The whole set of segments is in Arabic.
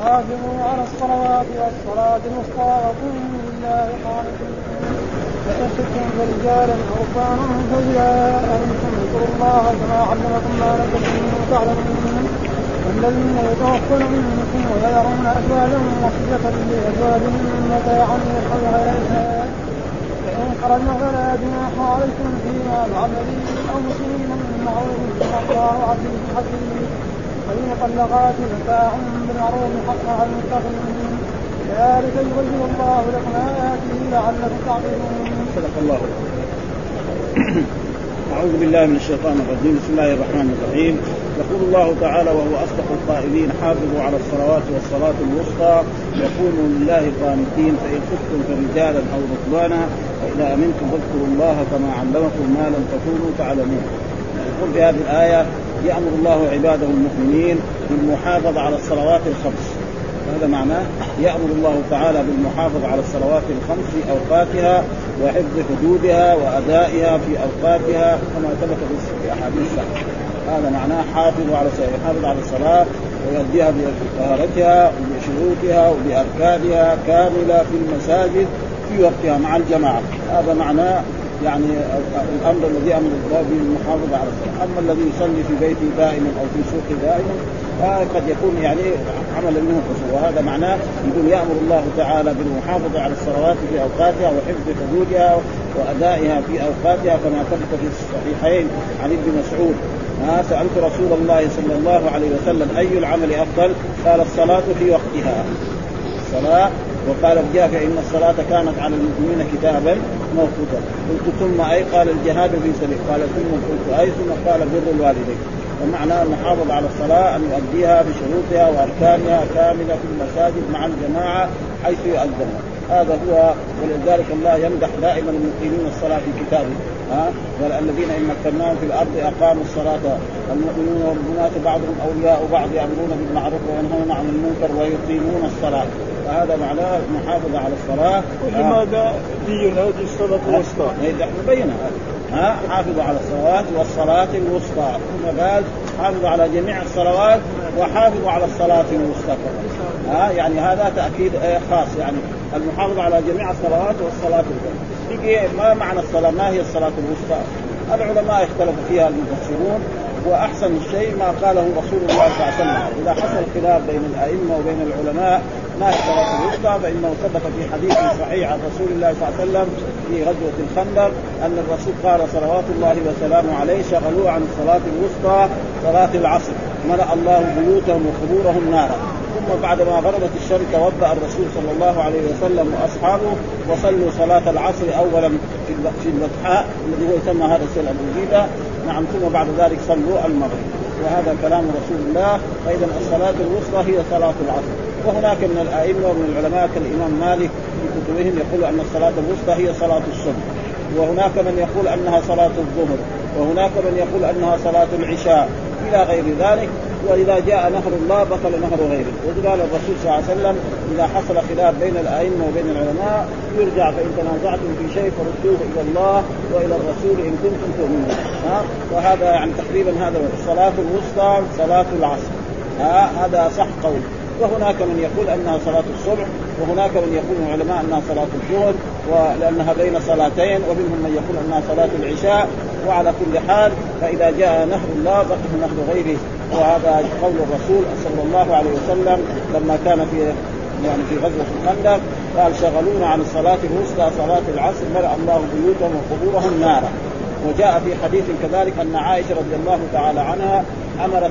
حافظوا على الصلوات والصلاة الوسطى وقوموا لله قانتين فإن فرجالا أو ركبانا فإذا أمنتم اذكروا الله كما علمكم ما لم تكونوا تعلمون. والذين يتوفون منكم ويذرون أزواجا وصية لأزواجهم متاعا للحول إليها. فإن خرجنا فلا جناح عليكم فيما بعد. أو مسلمين من معروف الله عزيز حكيم والمطلقات متاع بالمعروف حقا على المتقين كذلك يبين الله لكم آياته لعلكم تعقلون. صدق الله أعوذ بالله من الشيطان الرجيم. بسم الله الرحمن الرحيم. يقول الله تعالى وهو أصدق القائلين حافظوا على الصلوات والصلاة الوسطى. وكونوا لله قانتين فإن خفتم فرجالا أو ركبانا فإذا أمنتم فاذكروا الله كما علمكم ما لم تكونوا تعلمون. يقول في هذه الآية يأمر الله عباده المؤمنين بالمحافظة على الصلوات الخمس. هذا معناه يأمر الله تعالى بالمحافظة على الصلوات الخمس في أوقاتها وحفظ حدودها وأدائها في أوقاتها كما ثبت في أحاديث هذا معناه حافظ على يحافظ على الصلاة ويؤديها بطهارتها وبشروطها وبأركانها كاملة في المساجد في وقتها مع الجماعة. هذا معناه يعني الأمر الذي أمر الله به المحافظة على الصلاه، أما الذي يصلي في بيته دائما أو في سوقه دائما فقد يكون يعني عملا منه قصور وهذا معناه يقول يأمر الله تعالى بالمحافظة على الصلوات في أوقاتها وحفظ حدودها وأدائها في أوقاتها كما ثبت في الصحيحين عن ابن مسعود. ها سألت رسول الله صلى الله عليه وسلم أي العمل أفضل؟ قال الصلاة في وقتها. الصلاة وقال جاء فان الصلاة كانت على المؤمنين كتابا موقوتا. قلت ثم أي قال الجهاد في سبيل. قال ثم قلت أي ثم قال بر الوالدين. ومعنى المحافظة على الصلاة أن يؤديها بشروطها وأركانها كاملة في المساجد مع الجماعة حيث يؤذنها هذا هو ولذلك الله يمدح دائما المقيمين الصلاة في كتابه ها؟ والذين إن مكناهم في الأرض أقاموا الصلاة. المؤمنون والمؤمنات بعضهم أولياء بعض يأمرون بالمعروف وينهون عن المنكر ويقيمون الصلاة. فهذا معناه المحافظه على الصلاة. ولماذا دين هذه الصلاة الوسطى؟ نحن بينا ها؟ حافظوا على الصلوات والصلاة الوسطى. ثم قال حافظوا على جميع الصلوات وحافظوا على الصلاة الوسطى. ها؟ يعني هذا تأكيد خاص. يعني المحافظة على جميع الصلوات والصلاة الوسطى. ما معنى الصلاة؟ ما هي الصلاة الوسطى؟ العلماء اختلفوا فيها المفسرون وأحسن الشيء ما قاله رسول الله صلى الله عليه وسلم إذا حصل خلاف بين الأئمة وبين العلماء ما اشترط الوسطى فإنه ثبت في حديث صحيح عن رسول الله صلى الله عليه وسلم في غزوة الخندق أن الرسول قال صلوات الله وسلامه عليه شغلوه عن الصلاة الوسطى صلاة العصر ملأ الله بيوتهم وقبورهم نارا ثم بعد ما غربت الشمس توضا الرسول صلى الله عليه وسلم وأصحابه وصلوا صلاة العصر اولا في البطحاء الذي هو يسمى هذا السنة الجديده نعم ثم بعد ذلك صلوا المغرب. وهذا كلام رسول الله. فاذا الصلاة الوسطى هي صلاة العصر. وهناك من الأئمة ومن العلماء كالإمام مالك في كتبهم يقول أن الصلاة الوسطى هي صلاة الصبح. وهناك من يقول أنها صلاة الظهر. وهناك من يقول أنها صلاة العشاء. إلى غير ذلك وإذا جاء نهر الله بطل نهر غيره. وقال الرسول صلى الله عليه وسلم إذا حصل خلاف بين الأئمة وبين العلماء يرجع فإن تنازعتم في شيء فردوه إلى الله وإلى الرسول إن كنتم تؤمنون. ها؟ وهذا يعني تقريبا هذا الصلاه الوسطى صلاة العصر. ها؟ هذا صح قول. وهناك من يقول أنها صلاة الصبح وهناك من يقول من العلماء أنها صلاة الظهر ولأنها بين صلاتين ومنهم من يقول أنها صلاة العشاء. وعلى كل حال فإذا جاء نهر الله بقي نهر غيره. وهذا قول الرسول صلى الله عليه وسلم لما كان في يعني في غزوة الخندق قال شغلونا عن الصلاة الوسطى صلاة العصر ملأ الله بيوتهم وقبورهم نارا. وجاء في حديث كذلك أن عائشة رضي الله تعالى عنها أمرت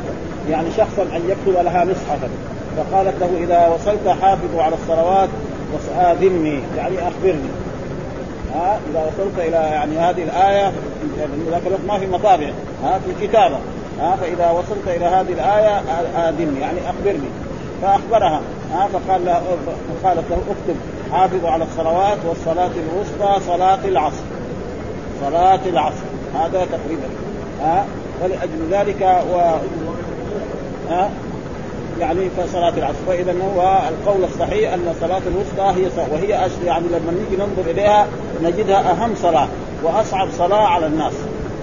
يعني شخصا أن يكتب لها مصحفا فقالت له إذا وصلت حافظوا على الصلوات وآذني يعني أخبرني. ها؟ إذا وصلت إلى يعني هذه الآية ذاك الوقت ما في مطابع ها؟ في الكتابة. ها فإذا وصلت إلى هذه الآية آذني يعني أخبرني. فأخبرها. ها فقال له فقالت له اكتب. حافظوا على الصلوات والصلاة الوسطى صلاة العصر. صلاة العصر. هذا تقريبا. ها ولأجل ذلك و ها يعني في صلاة العصر. فإذا هو القول الصحيح أن صلاة الوسطى هي صلاة وهي يعني لما نيجي ننظر إليها نجدها أهم صلاة وأصعب صلاة على الناس.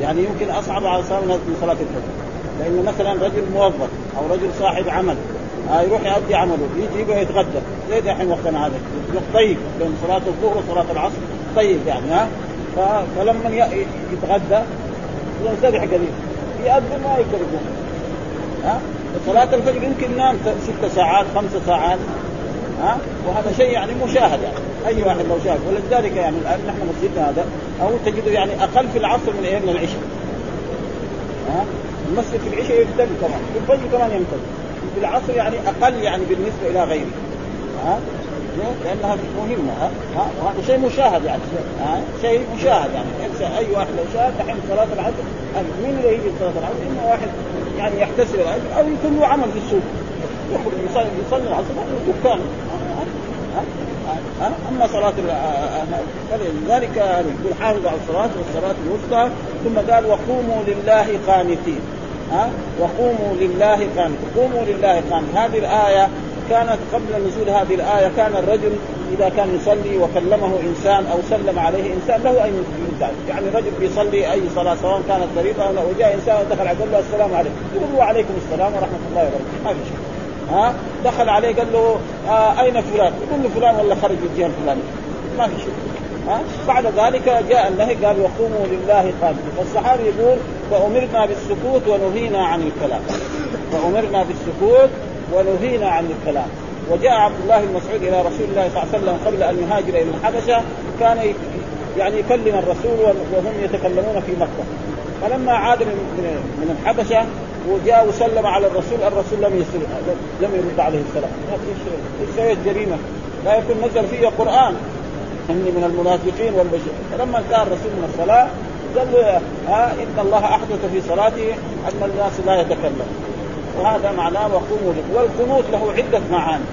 يعني يمكن أصعب على صلاة من صلاة الفجر. لأن مثلا رجل موظف أو رجل صاحب عمل آه يروح يؤدي عمله يجي يبغى يتغدى. زي دحين وقتنا هذا؟ طيب بين صلاة الظهر وصلاة العصر. طيب يعني ها؟ فلما يتغدى ينسرح قليل. يأذن ما يقدر يقوم ها؟ صلاة الفجر يمكن نام ست ساعات خمس ساعات. ها؟ وهذا شيء يعني مشاهد يعني. أي واحد لو شاهد ولذلك يعني الآن نحن مسجدنا هذا. أو تجده يعني أقل في العصر من إيه من العشاء. ها؟ المسجد في العشاء يمتد كمان في الفجر كمان يمتد في العصر يعني أقل يعني بالنسبة إلى غيره. ها؟ لأنها مهمة. ها, ها؟ وهذا شيء مشاهد يعني. ها؟ شيء مشاهد يعني. أي واحد لو شاهد دحين صلاة العصر مين اللي يجي صلاة العصر؟ إما واحد يعني يحتسب الاجر أو يكون له عمل في السوق. يخرج يصلي يصلي العصر دكان أما صلاة فلذلك يقول حافظ على الصلاة والصلاة الوسطى ثم قال وقوموا لله قانتين. ها؟ وقوموا لله قانتين قوموا لله قانتين هذه الآية كانت قبل نزول هذه الآية كان الرجل إذا كان يصلي وكلمه إنسان أو سلم عليه إنسان له من ذلك، يعني رجل بيصلي أي صلاة سواء كانت فريضة أو لا. وجاء إنسان ودخل عليه قال له السلام عليكم، يقول وعليكم السلام ورحمة الله وبركاته، ما في شيء. ها؟ دخل عليه قال له آه أين فلان؟ يقول له فلان ولا خرج الجهة الفلانية، ما في شيء. ها؟ بعد ذلك جاء النهي قال وقوموا لله قانتين، فالصحابي يقول فامرنا بالسكوت ونهينا عن الكلام. فامرنا بالسكوت ونهينا عن الكلام. وجاء عبد الله بن مسعود إلى رسول الله صلى الله عليه وسلم قبل أن يهاجر إلى الحبشة. كان يعني يكلم الرسول وهم يتكلمون في مكة. فلما عاد من الحبشة وجاء وسلم على الرسول الرسول لم يسلم لم يرد عليه السلام. إيش سويت جريمة. لا يكون نزل فيه قرآن. إني من المنافقين والبشر فلما انتهى الرسول من الصلاة قال له ها إن الله أحدث في صلاته أن الناس لا يتكلم وهذا معناه وقوموا والقنوت له عدة معاني.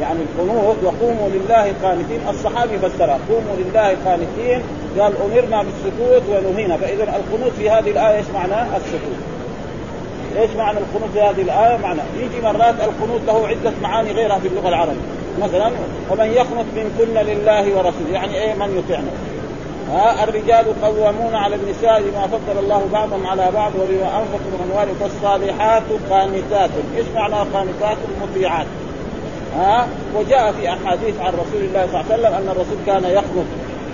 يعني القنوت وقوموا لله قانتين. الصحابي فسرها قوموا لله قانتين. قال أمرنا بالسكوت ونهينا. فاذا القنوت في هذه الآية إيش معناه؟ السكوت. إيش معنى القنوت في هذه الآية؟ معنى يجي مرات القنوت له عدة معاني غيرها في اللغة العربية. مثلا ومن يقنط منكن لله ورسوله. يعني إيه؟ من يطيعنا ها الرجال قوامون على النساء بما فضل الله بعضهم على بعض وبما أنفقوا من اموالهم فالصالحات قانتات، إيش معنى قانتات؟ مطيعات. ها؟ وجاء في أحاديث عن رسول الله صلى الله عليه وسلم أن الرسول كان يخلط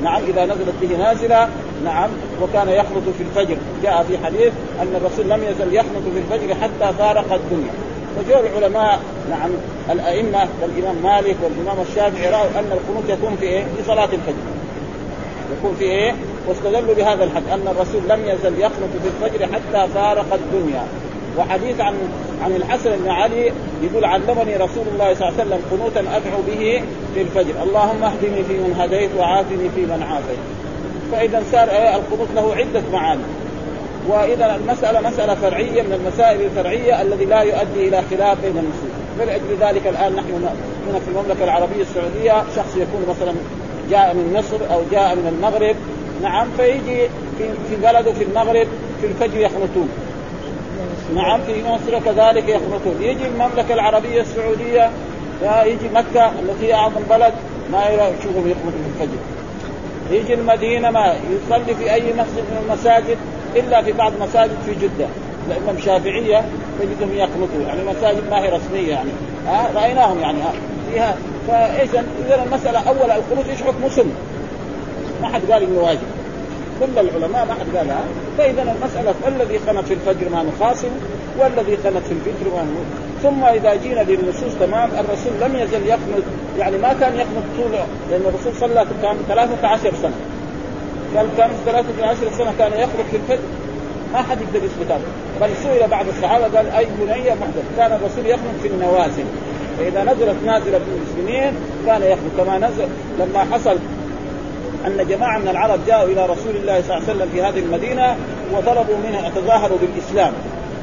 نعم إذا نزلت به نازلة. نعم وكان يخلط في الفجر. جاء في حديث أن الرسول لم يزل يخلط في الفجر حتى فارق الدنيا. وجاء العلماء نعم الأئمة والإمام مالك والإمام الشافعي رأوا أن القنوت يكون في إيه؟ في صلاة الفجر. يكون في إيه؟ واستدلوا بهذا الحد أن الرسول لم يزل يخلط في الفجر حتى فارق الدنيا. وحديث عن عن الحسن بن علي يقول علمني رسول الله صلى الله عليه وسلم قنوتا أدعو به في الفجر. اللهم اهدني في من هديت وعافني في من عافيت. فإذا صار إيه القنوت له عدة معاني. وإذا المسألة مسألة فرعية من المسائل الفرعية الذي لا يؤدي إلى خلاف بين المسلمين. فلأجل ذلك الآن نحن هنا في المملكة العربية السعودية شخص يكون مثلا جاء من مصر أو جاء من المغرب. نعم فيجي في في بلده في المغرب في الفجر يخلطون نعم في مصر كذلك يخلطون يجي المملكة العربية السعودية يجي مكة التي هي أعظم بلد ما يشوفهم يخلطوا في الفجر. يجي المدينة ما يصلي في أي مسجد من المساجد إلا في بعض مساجد في جدة لأنهم شافعية تجدهم يخلطوا يعني مساجد ما هي رسمية يعني. ها رأيناهم يعني ها فيها فاذا اذا المسألة أول الخروج إيش حكمه سنه ما حد قال إنه واجب. كل العلماء ما حد قالها. فإذا المسألة الذي قنت في الفجر ما نخاصم والذي قنت في الفجر ما ثم إذا جينا للنصوص تمام الرسول لم يزل يقنط يعني ما كان يقنط طول لأن الرسول صلى كان 13 سنة. قال كان 13 سنة كان يخرج في الفجر. ما حد يقدر يثبت هذا. بل سئل بعض الصحابة قال أي بني محدث؟ كان الرسول يخرج في النوازل. فإذا نزلت نازلة بالمسلمين كان يخرج كما نزل لما حصل أن جماعة من العرب جاءوا إلى رسول الله صلى الله عليه وسلم في هذه المدينة وطلبوا منه يتظاهروا بالإسلام.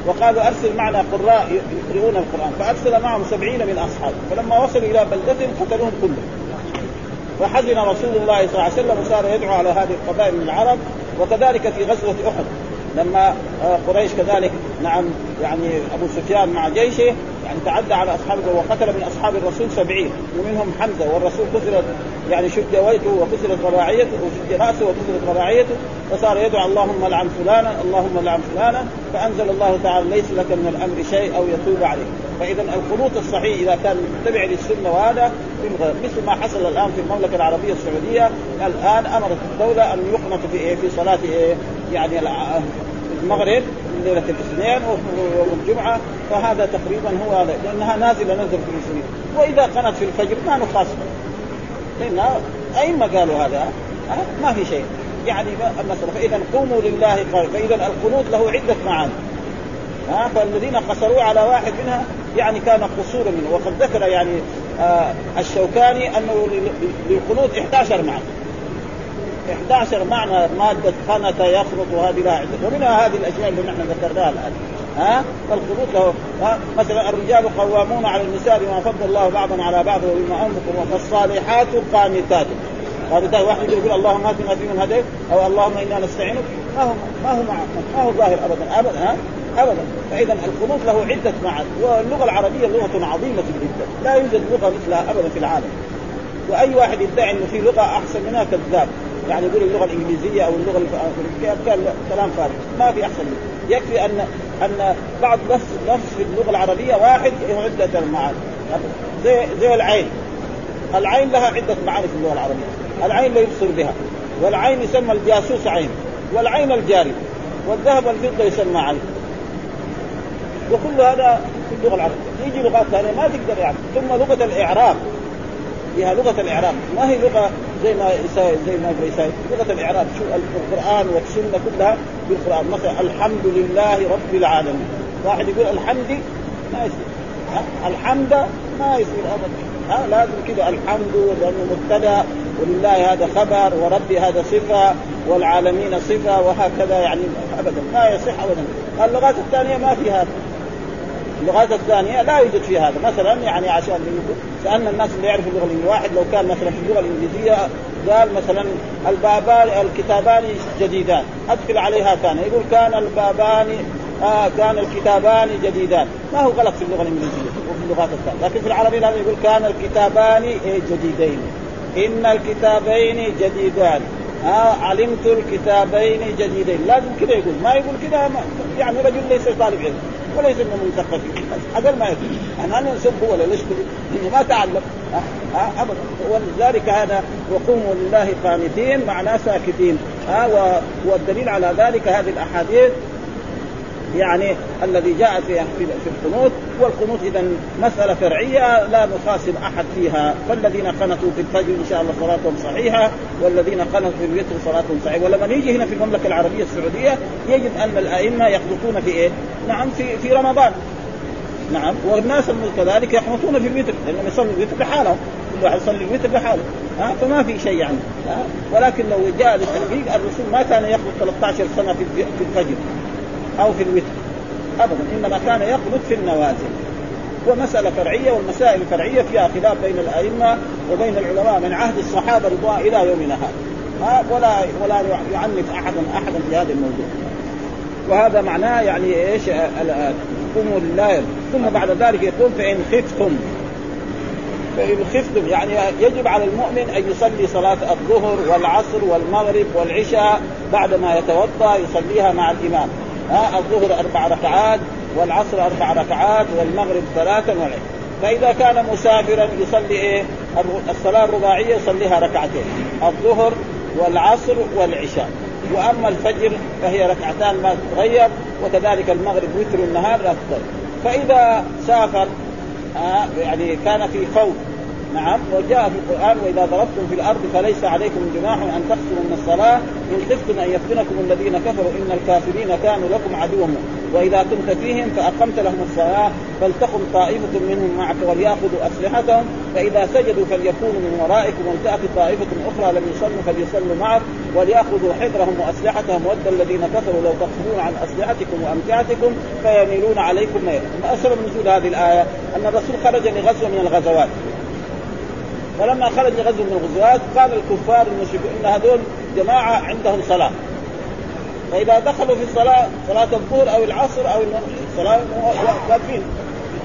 وقالوا أرسل معنا قراء يقرؤون القرآن. فأرسل معهم سبعين من اصحابه فلما وصلوا إلى بلدتهم قتلوهم كلهم. فحزن رسول الله صلى الله عليه وسلم وصار يدعو على هذه القبائل من العرب. وكذلك في غزوة أحد. لما قريش كذلك نعم يعني أبو سفيان مع جيشه يعني تعدى على أصحابه وقتل من أصحاب الرسول سبعين ومنهم حمزة والرسول قتل يعني شج وجهه وكسرت رباعيته وشج رأسه وكسرت رباعيته فصار يدعو اللهم لعن فلانا اللهم لعن فلانا فأنزل الله تعالى ليس لك من الأمر شيء أو يتوب عليه فإذا القنوط الصحيح إذا كان متبع للسنة وهذا مثل ما حصل الآن في المملكة العربية السعودية الآن أمرت الدولة أن يقنط في إيه؟ في صلاة إيه؟ يعني المغرب من ليلة الاثنين والجمعة فهذا تقريبا هو هذا لأنها نازلة نزل في المسلمين. وإذا قنت في الفجر ما نخاصم لأن ائمه قالوا هذا؟ ما في شيء. يعني المسألة فإذا قوموا لله قال فإذا القنوت له عدة معاني. ها؟ فالذين قصروا على واحد منها يعني كان قصورا منه. وقد ذكر يعني آه الشوكاني أنه للقنوت 11 معنى 11 معنى مادة خنت يخرط وهذه لها عدة. ومنها هذه الأشياء اللي نحن ذكرناها الآن. ها؟ فالقنوت له ها؟ مثلا الرجال قوامون على النساء بما فضل الله بعضا على بعض وبما أنفقوا فالصالحات قانتات. قانتات. واحد يقول اللهم هدنا في من هديت أو اللهم إنا نستعينك. ما هو ما هو ما هو ظاهر ابدا. ابدا ها؟ ابدا. فاذا القنوت له عدة معاني. واللغة العربية لغة عظيمة جدا. لا يوجد لغة مثلها ابدا في العالم. وأي واحد يدعي إنه في لغة أحسن منها كذاب يعني يقول اللغة الإنجليزية أو اللغة الفرنسية كان كلام فارغ. ما في أحسن منه. يكفي ان أن بعض نفس نفس في اللغة العربية واحد له عده معاني زي زي العين. العين لها عدة معاني في اللغة العربية. العين لا يبصر بها. والعين يسمى الجاسوس عين. والعين الجاري. والذهب والفضة يسمى عين. وكل هذا في اللغة العربية. يجي لغات ثانية ما تقدر يعني. ثم لغة الإعراب. فيها لغة الإعراب. ما هي لغة زي ما زي ما يساوي لغة الإعراب. شو القرآن والسنة كلها بالقرآن. مثلا الحمد لله رب العالمين. واحد يقول الحمد ما يصير. الحمد ما يصير ابدا. ها؟ لازم كذا الحمد لأنه مبتدأ. ولله هذا خبر وربي هذا صفة والعالمين صفة وهكذا يعني ابدا. ما يصح ابدا. اللغات الثانية ما في هذا اللغات الثانية لا يوجد فيها هذا. مثلا يعني عشان سالنا الناس اللي يعرفوا اللغة الإنجليزية واحد لو كان مثلا في اللغة الإنجليزية قال مثلا البابان الكتابان جديدان. أدخل عليها كان يقول كان البابان آه كان الكتابان جديدان. ما هو غلط في اللغة الإنجليزية وفي اللغات الثانية. لكن في العربيه لازم يقول كان الكتابان إيه جديدين. إن الكتابين جديدان. آه علمت الكتابين جديدين لازم كذا يقول ما يقول كذا يعني رجل ليس طالب علم وليس انه مثقف هذا ما يعني أنا نسبه ولا نشكر إنه ما تعلم أه؟ أه؟ ابدا ولذلك هذا وقوموا لله قانتين معناه ساكتين أه؟ والدليل على ذلك هذه الأحاديث يعني الذي جاء في في القنوت والقنوت إذا مسألة فرعية لا نخاصم أحد فيها. فالذين قنطوا في الفجر إن شاء الله صلاتهم صحيحة والذين قنطوا في الوتر صلاتهم صحيحة. ولما نيجي هنا في المملكة العربية السعودية يجد أن الأئمة يقنطون في إيه؟ نعم في في رمضان. نعم والناس كذلك يقنطون في الوتر لأنهم يصلوا الوتر لحالهم كل واحد يصلي الوتر لحاله ها فما في شيء يعني. ها ولكن لو جاء للتحقيق الرسول ما كان يقنط 13 سنة في الفجر. أو في الوتر. ابدا إنما كان يقنط في النوازل. ومسألة فرعية والمسائل الفرعية فيها خلاف بين الأئمة وبين العلماء. من عهد الصحابة رضوان إلى يومنا هذا. ولا ولا يعنف أحد أحدا في هذا الموضوع. وهذا معناه يعني إيش؟ قوموا لله ثم بعد ذلك يقول فإن خفتم. فإن خفتم يعني يجب على المؤمن أن يصلي صلاة الظهر والعصر والمغرب والعشاء بعدما يتوضأ يصليها مع الإمام. ها الظهر أربع ركعات والعصر أربع ركعات والمغرب ثلاثا والعشاء. فإذا كان مسافرا يصلي إيه؟ الصلاة الرباعية يصليها ركعتين الظهر والعصر والعشاء. وأما الفجر فهي ركعتان ما تتغير وكذلك المغرب وتر النهار لا تتغير. فإذا سافر آه يعني كان في خوف نعم وجاء في القرآن وإذا ضربتم في الأرض فليس عليكم جناح أن تقصروا من الصلاة. إن خفتم أن يفتنكم الذين كفروا إن الكافرين كانوا لكم عدوا وإذا كنت فيهم فأقمت لهم الصلاة فلتقم طائفة منهم معك وليأخذوا أسلحتهم. فإذا سجدوا فليكونوا من ورائكم ولتاتي طائفة أخرى لم يصلوا فليصلوا معك وليأخذوا حذرهم وأسلحتهم. ود الذين كفروا لو تغفلون عن أسلحتكم وأمتعتكم فيميلون عليكم ميلا. ما سبب نزول هذه الآية؟ أن الرسول خرج لغزو من الغزوات. فلما خرج غزو من الغزوات قال الكفار المشركون إن هذول جماعة عندهم صلاة. فإذا دخلوا في الصلاة صلاة الظهر أو العصر أو الصلاه واقفين.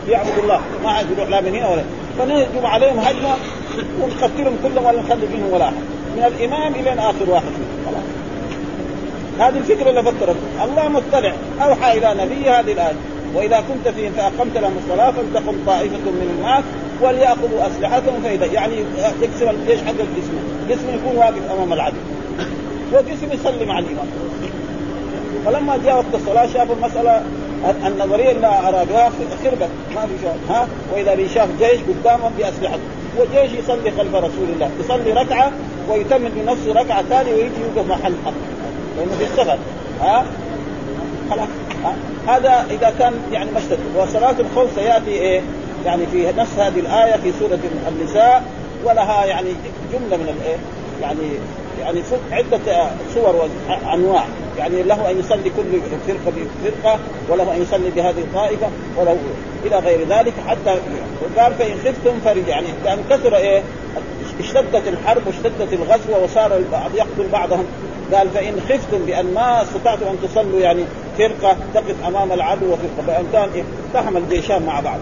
يعبدوا الله. ما عاد يروح لا من هنا ولا. فنهجم عليهم هجمة ونقتلهم كلهم ولا نخلي منهم ولا. احد من الإمام إلى آخر واحد. فيهم خلاص هذه الفكرة اللي فكرت. الله مطلع. أوحى إلى نبي هذه الآية. وإذا كنت فيهم فأقمت لهم الصلاة فلتقم طائفة منهم معك وليأخذوا أسلحتهم فاذا يعني يقسم الجيش حق الجسم. جسم يكون واقف أمام العدو. وجسم يصلي مع الإمام. فلما جاء وقت الصلاة شافوا المسألة النظريه اللي ارادوها خربت. ما في شيء. ها؟ وإذا بيشاف جيش قدامهم باسلحته وجيش يصلي خلف رسول الله. يصلي ركعة ويتم بنفسه ركعة ثانية ويجي يوقف محل حق لأنه بيشتغل ها؟ خلاص. هذا إذا كان يعني مشتت وصلاة الخوف سيأتي إيه؟ يعني في نفس هذه الآية في سورة النساء ولها يعني جملة من الايه يعني يعني عدة صور وأنواع. يعني له أن يصلي كل فرقة بفرقة وله أن يصلي بهذه الطائفة وله إلى غير ذلك. حتى قال فإن خفتم فرج. يعني لأن كثر إيه اشتدت الحرب واشتدت الغزوة وصار البعض يقتل بعضهم. قال فإن خفتم بأن ما استطعتم أن تصلوا يعني فرقة تقف أمام العدو وفرقة. بامكان اقتحم الجيشان مع بعض.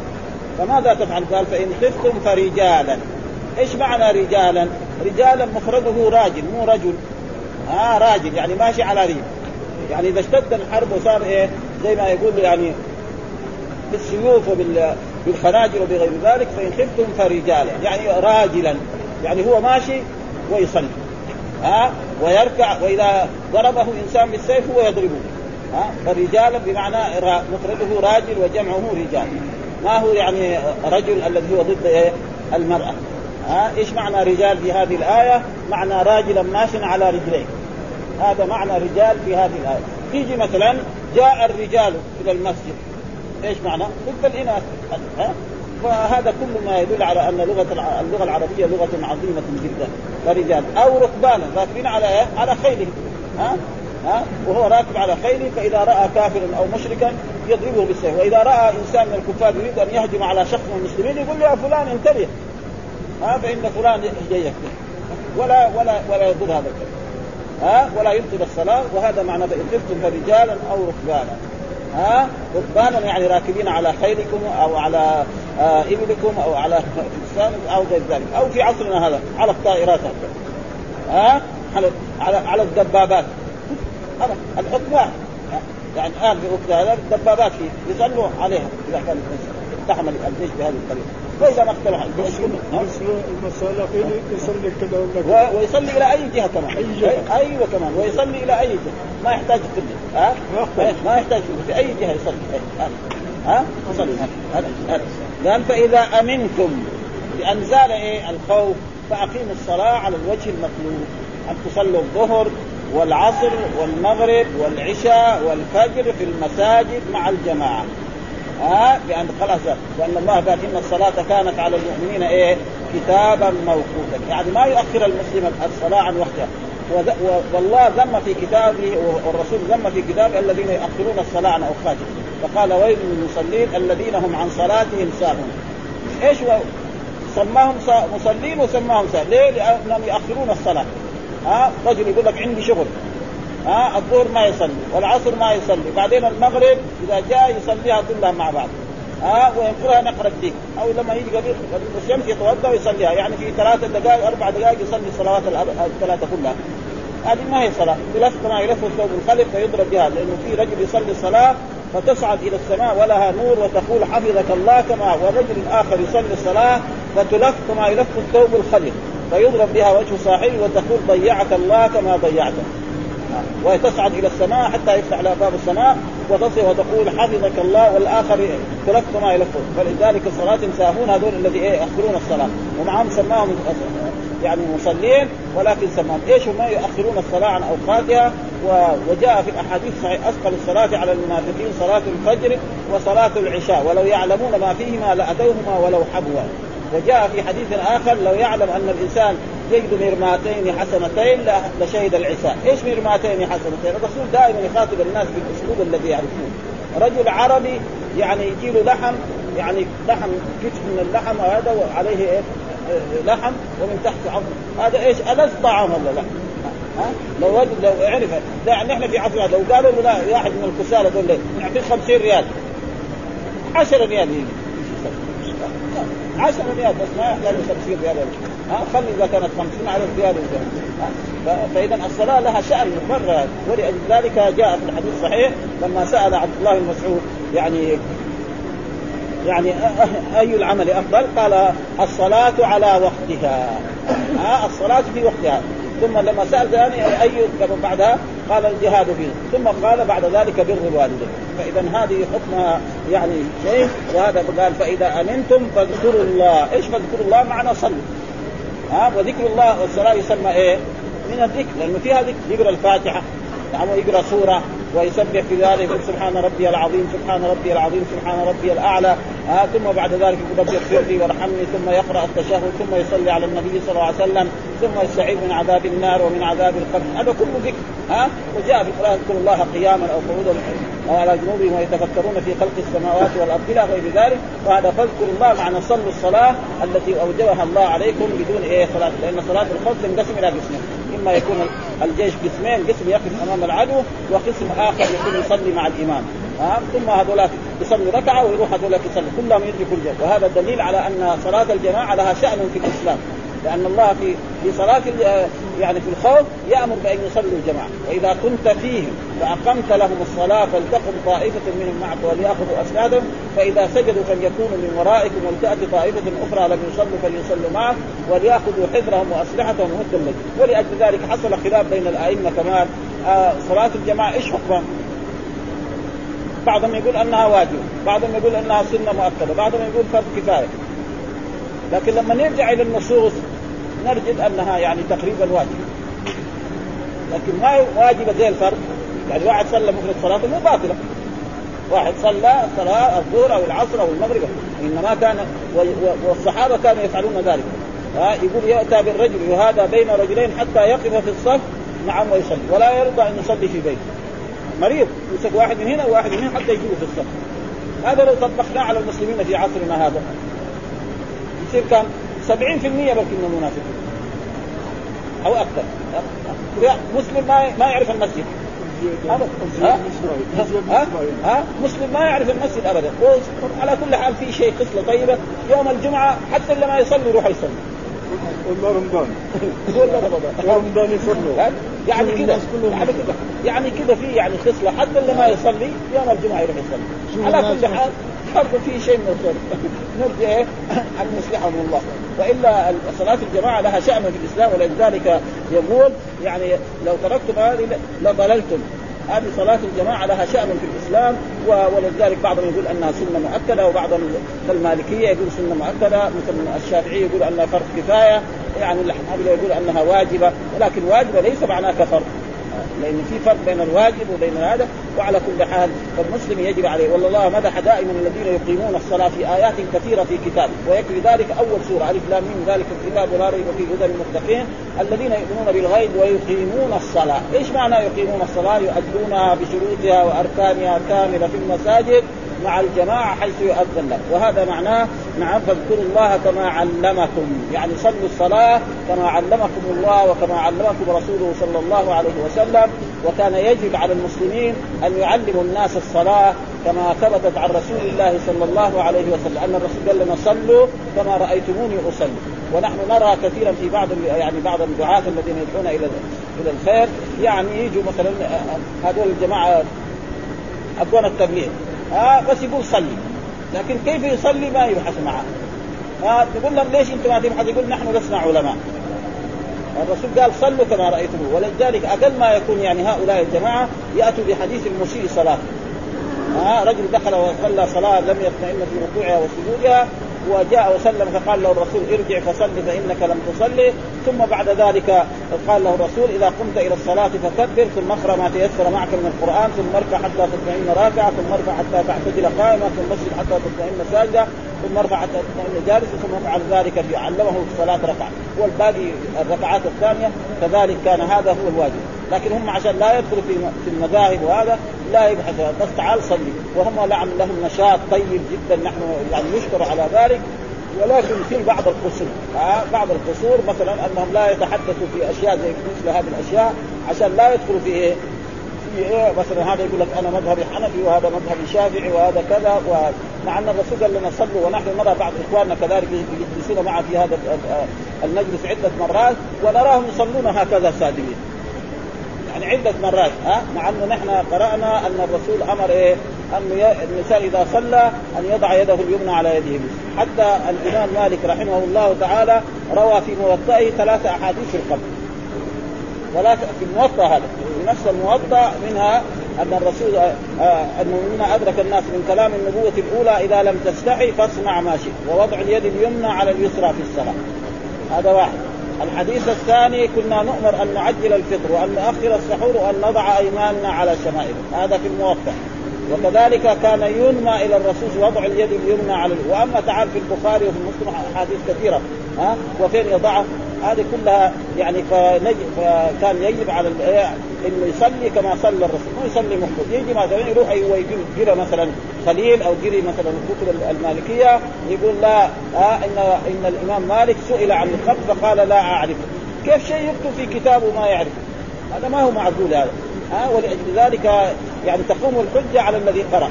فماذا تفعل؟ قال فإن خفتم فرجالا. إيش معنى رجالا؟ رجالا مفرده راجل مو رجل. ها آه راجل يعني ماشي على ريم يعني إذا اشتد الحرب وصار إيه؟ زي ما يقول يعني بالسيوف وبالخناجر وبغير ذلك فإن خفتم فرجالا. يعني راجلا. يعني هو ماشي ويصلي. ها آه ويركع وإذا ضربه إنسان بالسيف هو يضربه. ها آه فرجالا بمعنى مفرده راجل وجمعه رجال. ما هو يعني رجل الذي هو ضد إيه؟ المرأة. ها؟ إيش معنى رجال في هذه الآية؟ معنى راجلا ماش على رجليه. هذا معنى رجال في هذه الآية. تيجي مثلا جاء الرجال إلى المسجد. إيش معنى؟ ضد الإناث. ها؟ فهذا كل ما يدل على أن لغة اللغة العربية لغة عظيمة جدا. فرجال أو ركبانا. راكبين على إيه؟ على خيلهم. ها؟ ها وهو راكب على خيله فإذا رأى كافرا أو مشركا يضربه بالسيف. وإذا رأى إنسان من الكفار يريد أن يهجم على شخص من المسلمين يقول له يا فلان انتبه. ها فإن فلان جاي ولا ولا ولا يضر هذا الكلام ها ولا يبطل الصلاة. وهذا معنى فان خفتم فرجالا أو ركبانا. ها ركبانا يعني راكبين على خيلكم أو على آه إبلكم أو على فرسان أو غير ذلك. أو في عصرنا هذا على الطائرات ها على على على الدبابات. هذا الحكمان يعني الآن هذا الدبابات يصلوا عليها إذا كان اقتحم الجيش بهذه الطريقة. وإذا ما اقترح الجيش يصلي كذا ويصلي إلى أي جهة كمان؟ أي جهة. أيوه كمان. ويصلي إلى أي جهة؟ ما يحتاج في ها؟ ما يحتاج. في أي جهة يصلي؟ ها؟ يصلي. هذا قال فإذا أمنتم بان زال إيه؟ الخوف فأقيموا الصلاة على الوجه المطلوب. أن تصلوا الظهر والعصر والمغرب والعشاء والفجر في المساجد مع الجماعة. ها؟ لأن خلاص لأن الله قال إن الصلاة كانت على المؤمنين إيه؟ كتابا موقوتا. يعني ما يؤخر المسلم الصلاة عن وقتها والله ذم في كتابه والرسول ذم في كتابه الذين يؤخرون الصلاة عن اوقاتها فقال ويل للمصلين الذين هم عن صلاتهم ساهون. إيش سماهم مصلين وسماهم ساهون. ليه؟ لأنهم يؤخرون الصلاة. ها رجل يقول لك عندي شغل. ها الظهر ما يصلي والعصر ما يصلي بعدين المغرب إذا جاء يصليها كلها مع بعض. ها وينقرها نقرة ديك أو لما يجي قبل الشمس يتوضأ ويصليها. يعني في ثلاثة دقائق أربع دقائق يصلي الصلوات الثلاثة كلها. هذه ما هي صلاة. يلف كما يلف الثوب الخلف فيضرب بها لأنه في رجل يصلي الصلاة فتصعد إلى السماء ولها نور وتقول حفظك الله كما ورجل آخر يصلي الصلاة فتلف كما يلف الثوب الخلف فيضرب بها وجه صاحبه وتقول ضيعك الله كما ضيعته وتصعد إلى السماء حتى يفتح لها باب السماء وتصل وتقول حفظك الله والآخر تلف ما يلف فلذلك الصلاه ساهون هذول الذي إيه الصلاة. ومعهم سماهم يعني مصلين ولكن سماهم. إيش هم يؤخرون الصلاة عن أوقاتها؟ وجاء في الأحاديث صحيح أثقل الصلاة على المنافقين صلاة الفجر وصلاة العشاء. ولو يعلمون ما فيهما لأتوهما ولو حبوا. وجاء في حديث آخر لو يعلم أن الإنسان يجد مرماتين حسنتين لشهد العشاء، إيش مرماتين حسنتين؟ الرسول دائما يخاطب الناس بالأسلوب الذي يعرفونه، رجل عربي يعني يجي له لحم يعني لحم كتف من اللحم وهذا وعليه إيه؟ لحم ومن تحت عظم، هذا إيش؟ ألذ طعام ولا لا؟ ها؟ لو وجد لو عرف يعني نحن في عصرنا لو قالوا له لا واحد من الكسالى دول نعطيه 50 ريال 10 ريال يجي 10 ريال بس ما يحتاج 50 ريال ها خلي إذا كانت 50 على الريال فإذا الصلاة لها شأن مره ولذلك جاء في الحديث الصحيح لما سأل عبد الله بن مسعود يعني يعني أي العمل أفضل؟ قال الصلاة على وقتها. ها الصلاة في وقتها. ثم لما سال ثاني أي بعدها؟ قال الجهاد فيه. ثم قال بعد ذلك بر الوالدين. فإذا هذه حكمها يعني شيء وهذا قال فإذا أمنتم فاذكروا الله. إيش فاذكروا الله؟ معنى صلوا. ها؟ وذكر الله والصلاة يسمى إيه؟ من الذكر لأنه فيها ذكر. يقرأ الفاتحة نعم يقرأ سورة. ويسبح في ذلك يقول سبحان ربي العظيم سبحان ربي العظيم سبحان ربي الأعلى. آه ثم بعد ذلك يقول ربي اغفر لي وارحمني ثم يقرأ التشهد ثم يصلي على النبي صلى الله عليه وسلم ثم يستعيذ من عذاب النار ومن عذاب القبر. هذا كله ذكر ها؟ آه وجاء في القرآن اذكروا الله قياما أو قعودا أو على جنوبهم ويتفكرون في خلق السماوات والأرض إلى غير ذلك. فهذا فاذكروا الله معنى صلوا الصلاة التي أوجبها الله عليكم بدون إيه صلاة لأن صلاة الخوف تنقسم إلى قسمين. إما يكون الجيش قسمين قسم يقف أمام العدو وقسم آخر يكون يصلي مع الإمام. ها؟ ثم هذولاك يصلي ركعة ويروح هذولاك يصلي. كلهم يدركوا الجيش وهذا دليل على أن صلاة الجماعة لها شأن في الإسلام. لأن الله في في صلاة يعني في الخوف يأمر بأن يصلوا الجماعة وإذا كنت فيهم فاقمت لهم الصلاة فلتقم طائفة منهم معك وليأخذوا اسنادهم فإذا سجدوا فليكونوا من ورائكم ولتأتي طائفة أخرى لم يصلوا فليصلوا معك وليأخذوا حذرهم وأسلحتهم ومد الليل ولأجل ذلك حصل خلاف بين الأئمة كمان آه صلاة الجماعة إيش حكمها؟ بعضهم يقول أنها واجب، بعضهم يقول أنها سنة مؤكدة، بعضهم يقول فرض كفاية. لكن لما نرجع إلى النصوص نجد أنها يعني تقريبا واجبة. لكن ما واجبة زي الفرض يعني واحد صلى مفرد صلاته مو باطلة. واحد صلى صلاة الظهر أو العصر أو المغرب. إنما كان والصحابة كانوا يفعلون ذلك. ها يقول يأتى بالرجل وهذا بين رجلين حتى يقف في الصف نعم ويصلي. ولا يرضى أن يصلي في بيته. مريض. يمسك واحد من هنا وواحد من هنا حتى يجيبه في الصف. هذا لو طبقناه على المسلمين في عصرنا هذا. يصير كم 70% بلكي من المنافقين أو أكثر. مسلم ما ما يعرف المسجد. ابدا ها؟ ها؟ ها؟ مسلم ما يعرف المسجد ابدا. على كل حال في شيء خصله طيبة. يوم الجمعة حتى اللي ما يصلي يروح يصلي. والله رمضان. ولا رمضان. رمضان يصلوا. يعني كذا يعني كذا يعني كذا في يعني خصله حتى اللي ما يصلي يوم الجمعة يروح يصلي. على كل حال برضه في شيء من الخير. نرجع إيه؟ أن يصلحهم الله. وإلا صلاه الجماعة لها شأن في الإسلام ولذلك يقول يعني لو تركتم هذه لضللتم. هذه صلاة الجماعة لها شأن في الإسلام ولذلك بعضهم يقول أنها سنة مؤكدة وبعضهم المالكية يقول سنة مؤكدة مثل الشافعي يقول أنها فرض كفاية. يعني الحنابلة يقول أنها واجبة. ولكن واجبة ليس معناها كفرض. لأن في فرق بين الواجب وبين هذا وعلى كل حال فالمسلم يجب عليه. والله مدح دائما الذين يقيمون الصلاة في آيات كثيرة في كتابه ويكفي ذلك أول سورة ألف لام من ذلك الكتاب لا ريب فيه هدى للمتقين. الذين يؤمنون بالغيب ويقيمون الصلاة، إيش معنى يقيمون الصلاة؟ يؤدونها بشروطها وأركانها كاملة في المساجد. مع الجماعة حيث يؤذن له وهذا معناه نعم فاذكروا الله كما علمكم. يعني صلوا الصلاة كما علمكم الله وكما علمكم رسوله صلى الله عليه وسلم. وكان يجب على المسلمين أن يعلموا الناس الصلاة كما ثبتت عن رسول الله صلى الله عليه وسلم أن الرسول قال لنا صلوا كما رأيتموني أصلي. ونحن نرى كثيرا في بعض يعني بعض الدعاة الذين يدعون إلى إلى الخير. يعني يجوا مثلا هذول الجماعة أبوان التبليغ. ها بس يقول صلي. لكن كيف يصلي؟ ما يبحث معه. ها تقول لهم ليش أنتم ما تبحث؟ يقول نحن لسنا علماء. الرسول قال صلوا كما رأيتموه. ولذلك أقل ما يكون يعني هؤلاء الجماعة يأتوا بحديث المسيء صلاته ها رجل دخل وصلى صلاة لم يطمئن في ركوعها وسجودها. وجاء وسلم فقال له الرسول ارجع فصل فإنك لم تصلي. ثم بعد ذلك قال له الرسول إذا قمت إلى الصلاة فكبر ثم اقرأ ما تيسر معك من القرآن ثم اركع حتى تطمئن راكعه ثم ارفع حتى تعتدل قائمة ثم اسجد حتى تطمئن ساجدة ثم ارفع حتى تطمئن جالسا ثم افعل ذلك في علمه الصلاه ركعة. والباقي الركعات الثانية كذلك كان هذا هو الواجب. لكن هم عشان لا يدخلوا في المذاهب وهذا لا يبحث بس تعال صلي. وهم لهم لهم نشاط طيب جدا. نحن يعني نشكر على ذلك. ولكن في بعض القصور آه بعض القصور مثلا أنهم لا يتحدثوا في أشياء زي مثل هذه الأشياء عشان لا يدخلوا في إيه؟ في إيه؟ مثلا هذا يقول لك أنا مذهبي حنفي وهذا مذهبي شافعي وهذا كذا مع أن الرسول قال لنا صلوا ونحن نرى بعض إخواننا كذلك يجلسون معه في هذا المجلس عدة مرات ونراهم يصلون هكذا ساجدين يعني عدة مرات ها؟ مع إنه نحن قرأنا أن الرسول أمر إيه؟ أن الإنسان إذا صلى أن يضع يده اليمنى على يده. اليسرى حتى الإمام مالك رحمه الله تعالى روى في موطئه ثلاث أحاديث في القبر ثلاث في الموطأ هذا في نفس الموطأ منها أن الرسول آه، آه، مما أدرك الناس من كلام النبوة الأولى إذا لم تستحي فاصنع ما شئت ووضع اليد اليمنى على اليسرى في الصلاة. هذا واحد. الحديث الثاني كنا نؤمر أن نعجل الفطر وأن نؤخر السحور وأن نضع أيماننا على الشمائل هذا في الموطأ وكذلك كان ينمى إلى الرسول وضع اليد اليمنى على وأما تعال في البخاري وفي مسلم أحاديث كثيرة ها؟ وفين يضعها هذه كلها يعني فكان يجب على إنه يصلي كما صلى الرسول. ما يصلي مخطوط يجي مثلا يروح يجري مثلا خليل أو جري مثلا الكتب المالكية يقول لا آه ان إن الإمام مالك سئل عن الخط فقال لا أعرف. كيف شيء يكتب في كتابه ما يعرف؟ هذا ما هو معقول هذا. ها آه ولأجل ذلك يعني تقوم الحجة على الذي قرأ.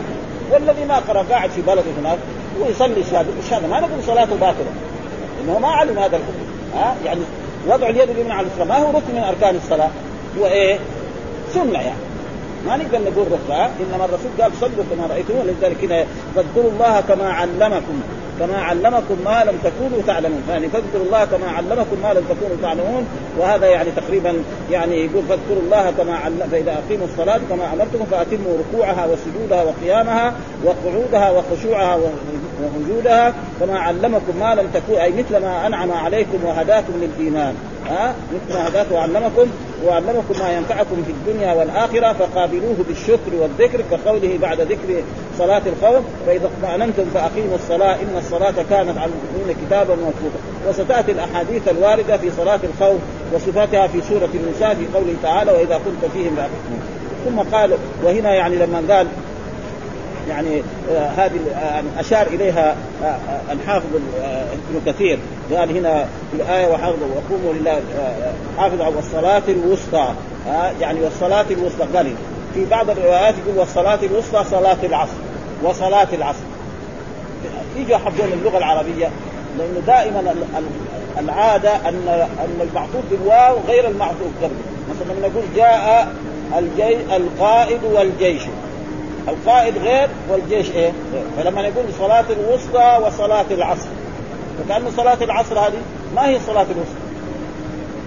والذي ما قرأ قاعد في بلده هناك ويصلي شهادة. الشهادة ما نقول صلاته باطلة. إنه ما علم هذا الحكم. ها؟ يعني وضع اليد اليمنى على اليسرى ما هو ركن من أركان الصلاة؟ هو إيه؟ سنة يعني. ما نقدر نقول ركعه إنما الرسول قال صلوا كما رأيتموه. لذلك هنا فاذكروا الله كما علمكم. كما علمكم ما لم تكونوا تعلمون. يعني فاذكروا الله كما علمكم ما لم تكونوا تعلمون. وهذا يعني تقريبا يعني يقول فاذكروا الله كما علم فإذا أقيموا الصلاة كما امرتكم فأتموا ركوعها وسجودها وقيامها وقعودها وخشوعها ووجودها كما علمكم ما لم تكونوا أي مثل ما أنعم عليكم وهداكم للإيمان. ها؟ مثل ما هداكم وعلمكم وعلمكم ما ينفعكم في الدنيا والآخرة فقابلوه بالشكر والذكر كقوله بعد ذكر صلاة الخوف فإذا اطمأننتم فأقيموا الصلاة إن الصلاة كانت على المؤمنين كتابا موقوتا. وستأتي الأحاديث الواردة في صلاة الخوف وصفاتها في سورة النساء في قوله تعالى وإذا كنت فيهم فاقيموا ثم قال وهنا يعني لما قال يعني آه هذه آه أشار إليها آه, الحافظ ابن كثير. قال هنا في الآية وحافظوا وقوموا لله آه، حافظوا على الصلاة الوسطى. يعني والصلاة الوسطى. قال في بعض الروايات يقول والصلاة الوسطى صلاة العصر وصلاة العصر. يجوا يحفظون اللغة العربية لأنه دائما العادة أن أن المعطوف بالواو غير المعطوف قبل مثلا نقول جاء الجي القائد والجيش. القائد غير والجيش إيه؟ فلما نقول صلاة الوسطى وصلاة العصر. فكأن صلاة العصر هذه ما هي صلاة الوسطى؟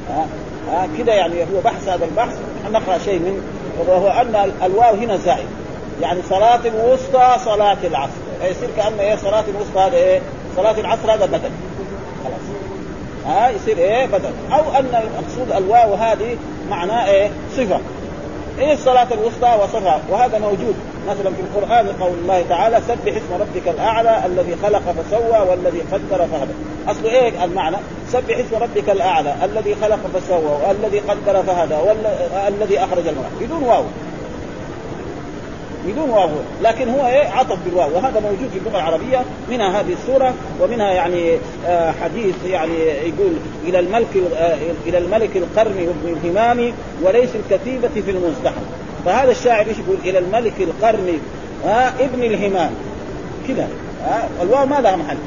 ها؟ آه كده يعني هو بحث هذا البحث. نقرأ شيء من وهو أن الواو هنا زائد. يعني صلاة الوسطى صلاة العصر. يصير كأن إيه؟ صلاة الوسطى هذا إيه؟ صلاة العصر هذا بدل. خلاص. ها؟ آه يصير إيه؟ بدل. أو أن المقصود الواو هذه معناه إيه؟ صفة. إيه الصلاة الوسطى وصفها؟ وهذا موجود مثلا في القرآن قول الله تعالى سبح اسم ربك الأعلى الذي خلق فسوى والذي قدر فهدى. أصل إيه المعنى؟ سبح اسم ربك الأعلى الذي خلق فسوى والذي قدر فهدى والذي أخرج الماء بدون واو. بدون واو لكن هو إيه؟ عطف بالواو. وهذا موجود في اللغة العربية منها هذه السورة ومنها يعني آه حديث يعني يقول إلى الملك آه إلى الملك القرن الهمام وليس الكتيبة في المزدحم فهذا الشاعر إيش يقول؟ إلى الملك القرن آه ابن الهمام. كذا. آه الواو ما لها محل.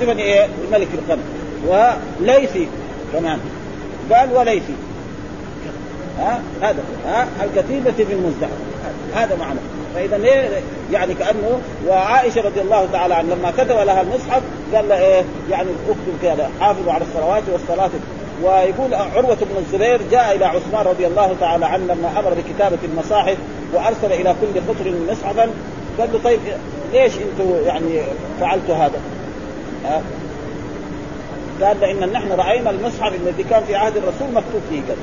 صفة إيه؟ الملك القرن. وليثي. كمان قال وليثي. ها هذا. ها الكتيبة في المزدحم هذا معنى. فإذا ليه؟ يعني كأنه وعائشة رضي الله تعالى عنها لما كتب لها المصحف قال لها إيه؟ يعني اكتب كذا حافظوا على الصلوات والصلاة. ويقول عروة بن الزبير جاء إلى عثمان رضي الله تعالى عنه لما أمر بكتابة المصاحف وأرسل إلى كل قطر مصحفا. قال له طيب ليش أنتم يعني فعلتوا هذا؟ قال إن نحن رأينا المصحف الذي كان في عهد الرسول مكتوب فيه كذا.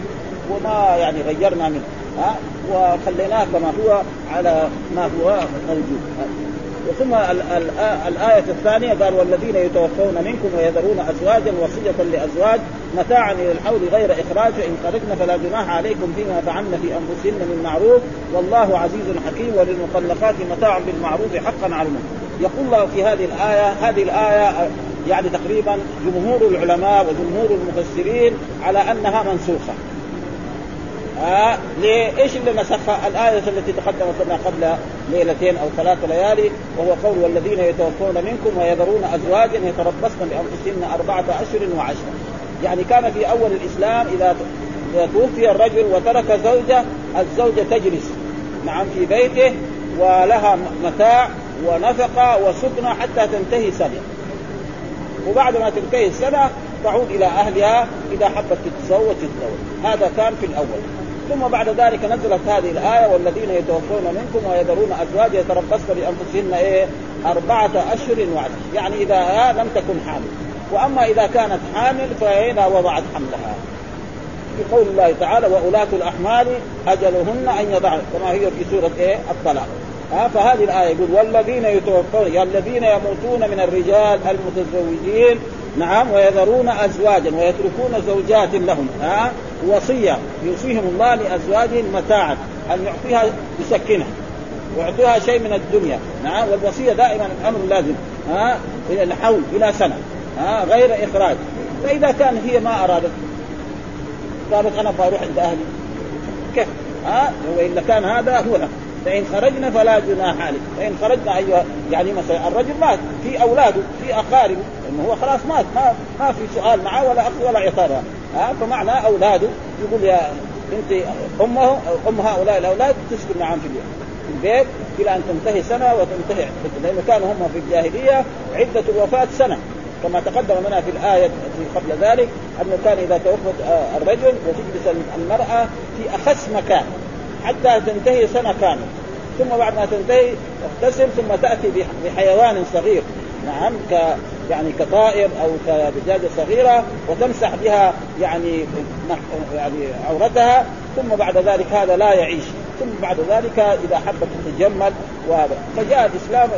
وما يعني غيرنا منه. ها وخليناه كما هو على ما هو موجود. ثم الآية الثانية قال والذين يتوفون منكم ويذرون أزواجا وصية لأزواج متاعا إلى الحول غير إخراج. فإن خرجن فلا جناح عليكم فيما فعلن في أنفسهن من معروف. والله عزيز حكيم وللمطلقات متاع بالمعروف حقا على يقول الله في هذه الآية هذه الآية يعني تقريبا جمهور العلماء وجمهور المفسرين على أنها منسوخة. آه ليه؟ إيش اللي نسخها؟ الآية التي تقدمت لنا قبل ليلتين أو ثلاث ليالي وهو قول والذين يتوفون منكم ويذرون أزواجا يتربصن بأنفسهن أربعة أشهر وعشرة. يعني كان في أول الإسلام إذا توفي الرجل وترك زوجة الزوجة تجلس نعم في بيته ولها متاع ونفقة وسكنة حتى تنتهي سنة وبعد ما تنتهي السنة تعود إلى أهلها إذا حبت تتزوج تتزوج هذا كان في الأول ثم بعد ذلك نزلت هذه الآية والذين يتوفون منكم ويذرون أزواج يتربصن بأنفسهن إيه؟ أربعة أشهر وعشر. يعني إذا لم تكن حامل. وأما إذا كانت حامل فإذا وضعت حملها. في قول الله تعالى وأولاة الأحمال أجلهن أن يضعن. كما هي في سورة إيه؟ الطلاق. ها؟ فهذه الآية يقول والذين يتوفون الذين يموتون من الرجال المتزوجين نعم ويذرون أزواجا ويتركون زوجات لهم. ها؟ وصية. يوصيهم الله لأزواجهم متاعا. أن يعطيها يسكنها ويعطيها شيء من الدنيا. نعم والوصية دائما الأمر لازم. ها؟ إلى الحول إلى سنة. ها؟ غير إخراج. فإذا كان هي ما أرادت قالت أنا بروح عند أهلي. كيف؟ ها؟ والا كان هذا هو فإن خرجنا فلا جناح عليك. فإن خرجنا ايها يعني مثلا الرجل مات في أولاده في اقاربه انه هو خلاص مات ما ما في سؤال معه ولا أخذ ولا عقاب. ها فمعنى أولاده يقول يا انت أمه أم هؤلاء الأولاد تسكن معهم في البيت. إلى أن تنتهي سنة وتنتهي لأنه كانوا هم في الجاهلية عدة الوفاه سنة. كما تقدم لنا في الآية في قبل ذلك أنه كان إذا توفت آه، الرجل وتجلس المرأة في أخس مكان. حتى تنتهي سنة كاملة. ثم بعد ما تنتهي تغتسل ثم تأتي بحيوان صغير. نعم ك يعني كطائر أو كدجاجه صغيرة وتمسح بها يعني يعني عورتها. ثم بعد ذلك هذا لا يعيش. ثم بعد ذلك إذا حبت تتجمل وهذا. فجاء الاسلام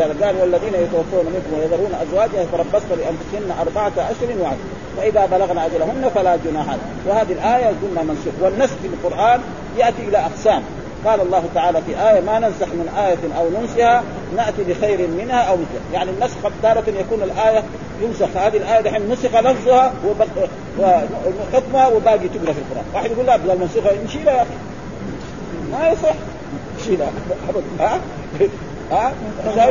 هذا قال والذين يتوفون منكم ويذرون أزواجا يتربصن لانفسهن أربعة اشهر وعشر فاذا بلغن أجلهن فلا جناح وهذه الآية قلنا منسوخ. والنسخ في القرآن يأتي إلى أقسام. قال الله تعالى في آية ما ننسخ من آية أو ننسها نأتي بخير منها أو مثلها. يعني النسخ تارة يكون الآية ينسخ. هذه الآية دحين نسخ لفظها وحكمها وباقي تقرأ في القرآن. واحد يقول لا بدل منسوخة نشيلها يا أخي. ما يصح. نشيلها أبدا. ها؟ ها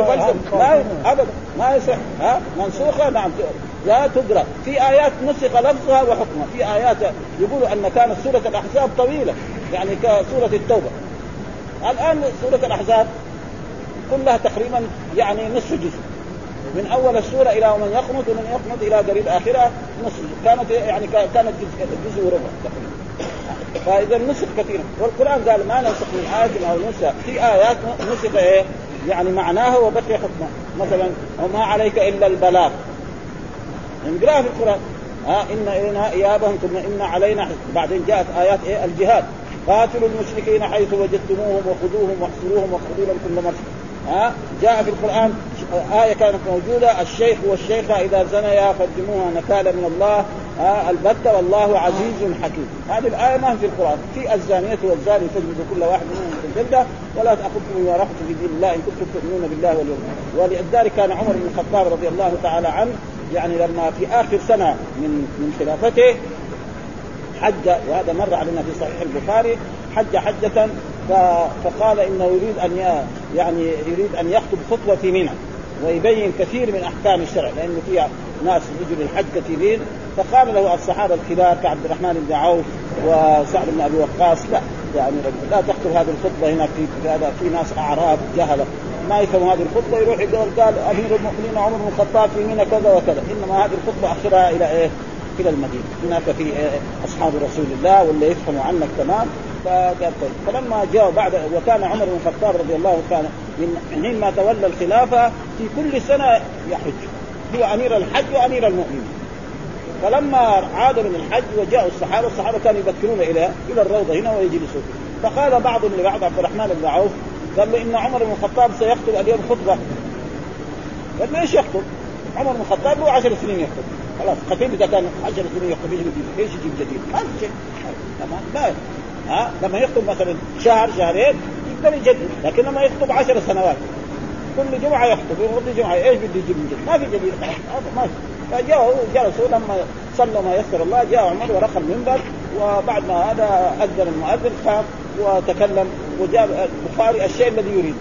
ما أبدا ما يصح ها؟ منسوخة؟ نعم. لا تقرا في آيات نسخ لفظها وحكمها. في آيات يقولوا أن كانت سورة الأحزاب طويلة يعني كسورة التوبة. الآن سورة الأحزاب كلها تقريبا يعني نصف جزء. من أول السورة إلى من يقنط ومن يقنط إلى قريب اخرها نصف كانت يعني كانت جزء, جزء وربع تقريبا. فإذا نسخ كثيرا. والقرآن قال ما نسخ من آية أو نسخ في آيات نسخ إيه؟ يعني معناها وبقي حكمها مثلا وما عليك إلا البلاغ. نقراها في القرآن ها إن إلينا إيابهم ثم إن علينا بعدين جاءت آيات إيه؟ الجهاد. قاتلوا المشركين حيث وجدتموهم وخذوهم واحصروهم واخذوا لهم كل مرشد ها جاء في القرآن آية كانت موجودة الشيخ والشيخة إذا زنيا فارجموها نكالا من الله البتة والله عزيز حكيم. هذه الآية ما في القرآن. في الزانية والزاني تجلد كل واحد منهم في الجلدة ولا تأخذكم بما رحت في دين الله إن كنتم تؤمنون بالله واليوم ولذلك كان عمر بن الخطاب رضي الله تعالى عنه يعني لما في آخر سنة من من خلافته حج وهذا مر علينا في صحيح البخاري حج حجة فقال إنه يريد أن يعني يريد أن يخطب خطوه في منى ويبين كثير من أحكام الشرع لأنه في ناس يجوا للحج كثيرين فقال له الصحابة الكبار كعبد الرحمن بن عوف وسعد بن أبي وقاص. لا يعني لا تخطب هذه الخطبة هنا في هذا في ناس أعراب جهلة. ما يفهموا هذه الخطبة يروح يقول قال أمير المؤمنين عمر بن الخطاب في منى كذا وكذا. إنما هذه الخطبة أخرها إلى إيه؟ إلى المدينة. هناك في إيه؟ أصحاب رسول الله واللي يفهموا عنك تمام. فقال طيب. فلما جاء بعد وكان عمر بن الخطاب رضي الله كان من حين ما تولى الخلافة في كل سنة يحج. هو أمير الحج وأمير المؤمنين. فلما عاد من الحج وجاءوا الصحابة الصحابة كانوا يبكرون إلى إلى الروضة هنا ويجلسون فقال بعضهم لبعض عبد الرحمن بن عوف قال له إن عمر بن الخطاب سيخطب اليوم خطبة. قال إيش يخطب؟ عمر بن الخطاب له 10 سنين يخطب. خلاص خطيب إذا كان 10 سنين يخطب إيش يجيب؟ إيش يجيب جديد؟ ما في شيء. تمام لا ها؟ لما يخطب مثلا شهر شهرين يقدر يجدد لكن لما يخطب عشر سنوات. كل جمعة يخطب كل جمعة إيش بده يجيب من؟ ما في جديد ما في. فجاءوا جلسوا لما صلوا ما يسر الله جاء عمر ورقى المنبر وبعد ما هذا أذن المؤذن قام وتكلم وجاب البخاري الشيء الذي يريد.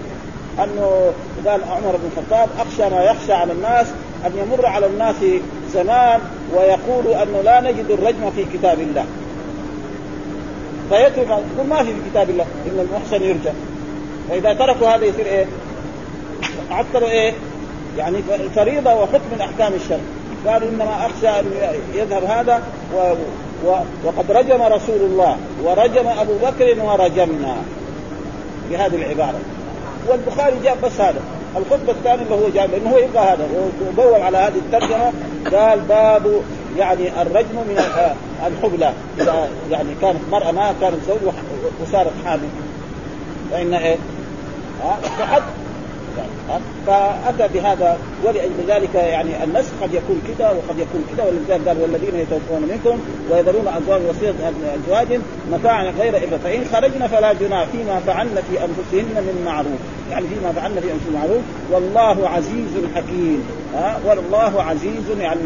أنه قال عمر بن الخطاب أخشى ما يخشى على الناس أن يمر على الناس زمان ويقولوا انه لا نجد الرجم في كتاب الله. فيترك يقول ما في في كتاب الله إن المحسن يرجم فإذا تركوا هذا يصير إيه؟ عطلوا إيه؟ يعني فريضة وحكم من أحكام الشرع. قالوا إنما أخشى أن يذهب هذا و... و... وقد رجم رسول الله ورجم أبو بكر ورجمنا بهذه العبارة. والبخاري جاب بس هذا. الخطبة الثانية اللي هو جاب لأنه هو يبغى هذا. وبوب على هذه الترجمة. قال باب يعني الرجم من الحبلى إذا يعني كانت مرأة ما كانت زوج وصارت حامل. فإن إيه؟ ها؟ فحد فأتى بهذا ولأجل ذلك يعني النسخ قد يكون كذا وقد يكون كذا ولذلك قال والذين يتوفون منكم ويذرون أزواج وصية أزواج متاعا غير إبرة فإن خرجنا فلا جناح فيما فعلن في أنفسهن من معروف. يعني فيما فعلن في أنفسهن معروف. والله عزيز حكيم. ها؟ والله عزيز يعني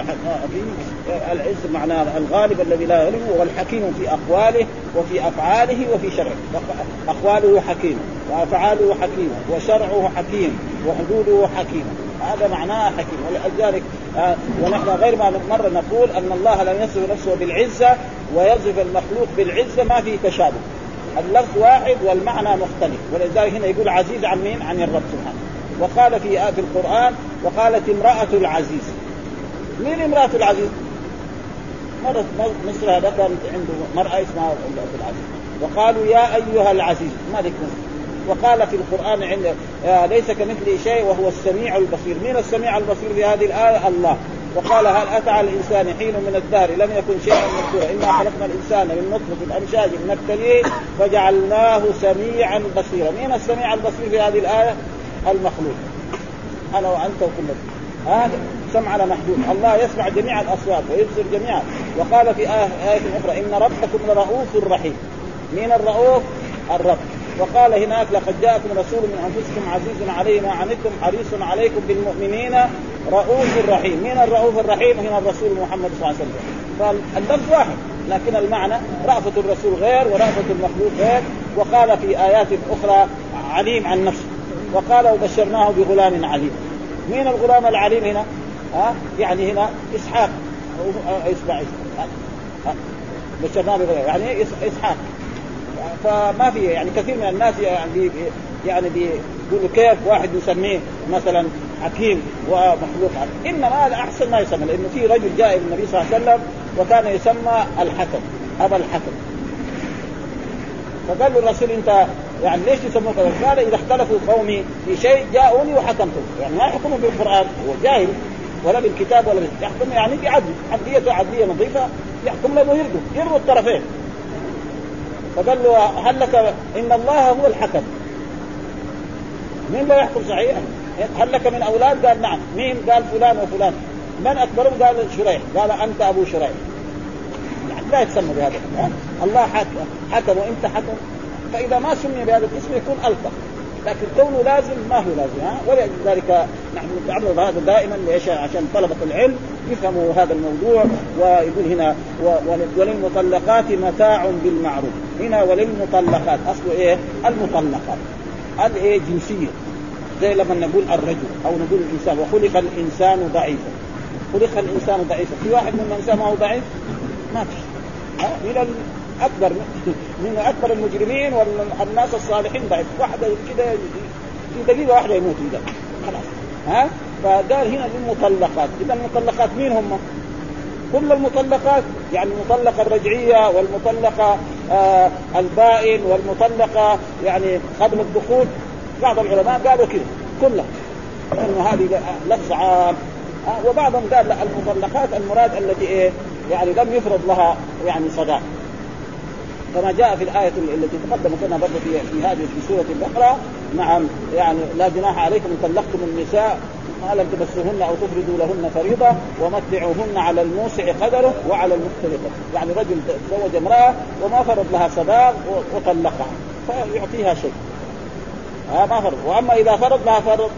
العز معناه الغالب الذي لا يغلب والحكيم في أقواله وفي أفعاله وفي شرعه. أقواله حكيم وأفعاله حكيم وشرعه حكيم. وحدوده حكيم. هذا معناه حكيم. ولذلك آه ونحن غير ما مرة نقول أن الله لم يصف نفسه بالعزة ويصف المخلوق بالعزة ما في تشابه. اللفظ واحد والمعنى مختلف. ولذلك هنا يقول عزيز عن مين؟ عن الرب سبحانه. وقال في آية القرآن وقالت امرأة العزيز. مين امرأة العزيز؟ مرة مصر هذا كانت عنده مرأة اسمها امرأة العزيز. وقالوا يا أيها العزيز. ملك مصر وقال في القرآن عند ليس كمثله شيء وهو السميع البصير. من السميع البصير في هذه الآية؟ الله. وقال هل أتى على الإنسان حين من الدهر؟ لم يكن شيئا مذكورا. إنا خلقنا الإنسان من نطفة أمشاج نبتليه فجعلناه سميعا بصيرا. من السميع البصير في هذه الآية؟ المخلوق. أنا وأنت وكل هذا سمعنا محدود الله يسمع جميع الأصوات ويبصر جميعا. وقال في آية, آية أخرى إن ربكم لرؤوف رحيم. من الرؤوف؟ الرب. وقال هناك لقد جاءكم رسول من أنفسكم عزيز عليه ما عنتم حريص عليكم بالمؤمنين رؤوف رحيم. من الرؤوف الرحيم؟ هنا الرسول محمد صلى الله عليه وسلم. فاللفظ واحد لكن المعنى رأفة الرسول غير ورأفة المخلوق غير. وقال في آيات أخرى عليم عن نفسه. وقال وبشرناه بغلام عليم. مين الغلام العليم هنا؟ ها؟ يعني هنا إسحاق. إسماعيل بشرناه بغلام. يعني إسحاق. فما في يعني كثير من الناس يعني بي يعني بيقولوا كيف واحد يسميه مثلا حكيم ومخلوق. حكيم إنما هذا أحسن ما يسمى لأنه في رجل جاء إلى النبي صلى الله عليه وسلم وكان يسمى الحكم أبا الحكم. فقال له الرسول أنت يعني ليش تسموه كذا؟ قال إذا اختلفوا قومي في شيء جاءوني وحكمتم يعني ما يحكموا بالقرآن هو جاهل ولا بالكتاب ولا يحكم يعني بعدل عدليته عدليه نظيفة يحكم له ويرضوا يرضوا الطرفين. فقال له هل لك إن الله هو الحكم مين لا يحكم صحيح؟ هل لك من أولاد؟ قال نعم، مين؟ قال فلان وفلان، من أكبرهم؟ قال شريح، قال أنت أبو شريح. يعني لا يتسمى بهذا الله حكم حكم وإنت حكم فإذا ما سمي بهذا الاسم يكون ألطف لكن كونه لازم ما هو لازم ها؟ ولذلك نحن نتعرض هذا دائما ليش؟ عشان طلبة العلم يفهموا هذا الموضوع ويقول هنا وللمطلقات متاع بالمعروف. هنا وللمطلقات اصله إيه؟ المطلقات. هذه إيه؟ جنسية. زي لما نقول الرجل أو نقول الإنسان وخلق الإنسان ضعيفا. خلق الإنسان ضعيفا. في واحد من الإنسان ما هو ضعيف؟ ما في. من أكبر من أكبر المجرمين والناس الصالحين ضعيف واحدة كده في دقيقه واحدة يموت إذا. خلاص. ها؟ فقال هنا للمطلقات. إذا المطلقات مين هم؟ كل المطلقات يعني المطلقة الرجعية والمطلقة آه البائن والمطلقة يعني قبل الدخول. بعض العلماء قالوا كذا كلها. لأنه هذه لفظ عام. آه وبعضهم قال لا المطلقات المراد التي إيه؟ يعني لم يفرض لها يعني صداق. كما جاء في الآية التي تقدم كنا برضه في في هذه في سورة البقرة نعم يعني لا جناح عليكم إن طلقتم النساء ما لم تمسوهن أو تفردوا لهن فريضة ومتعوهن على الموسع قدره وعلى المختلفه، يعني رجل تزوج امرأة وما فرض لها صداق وطلقها فيعطيها شيء. ما فرض، وأما إذا فرض لها فرض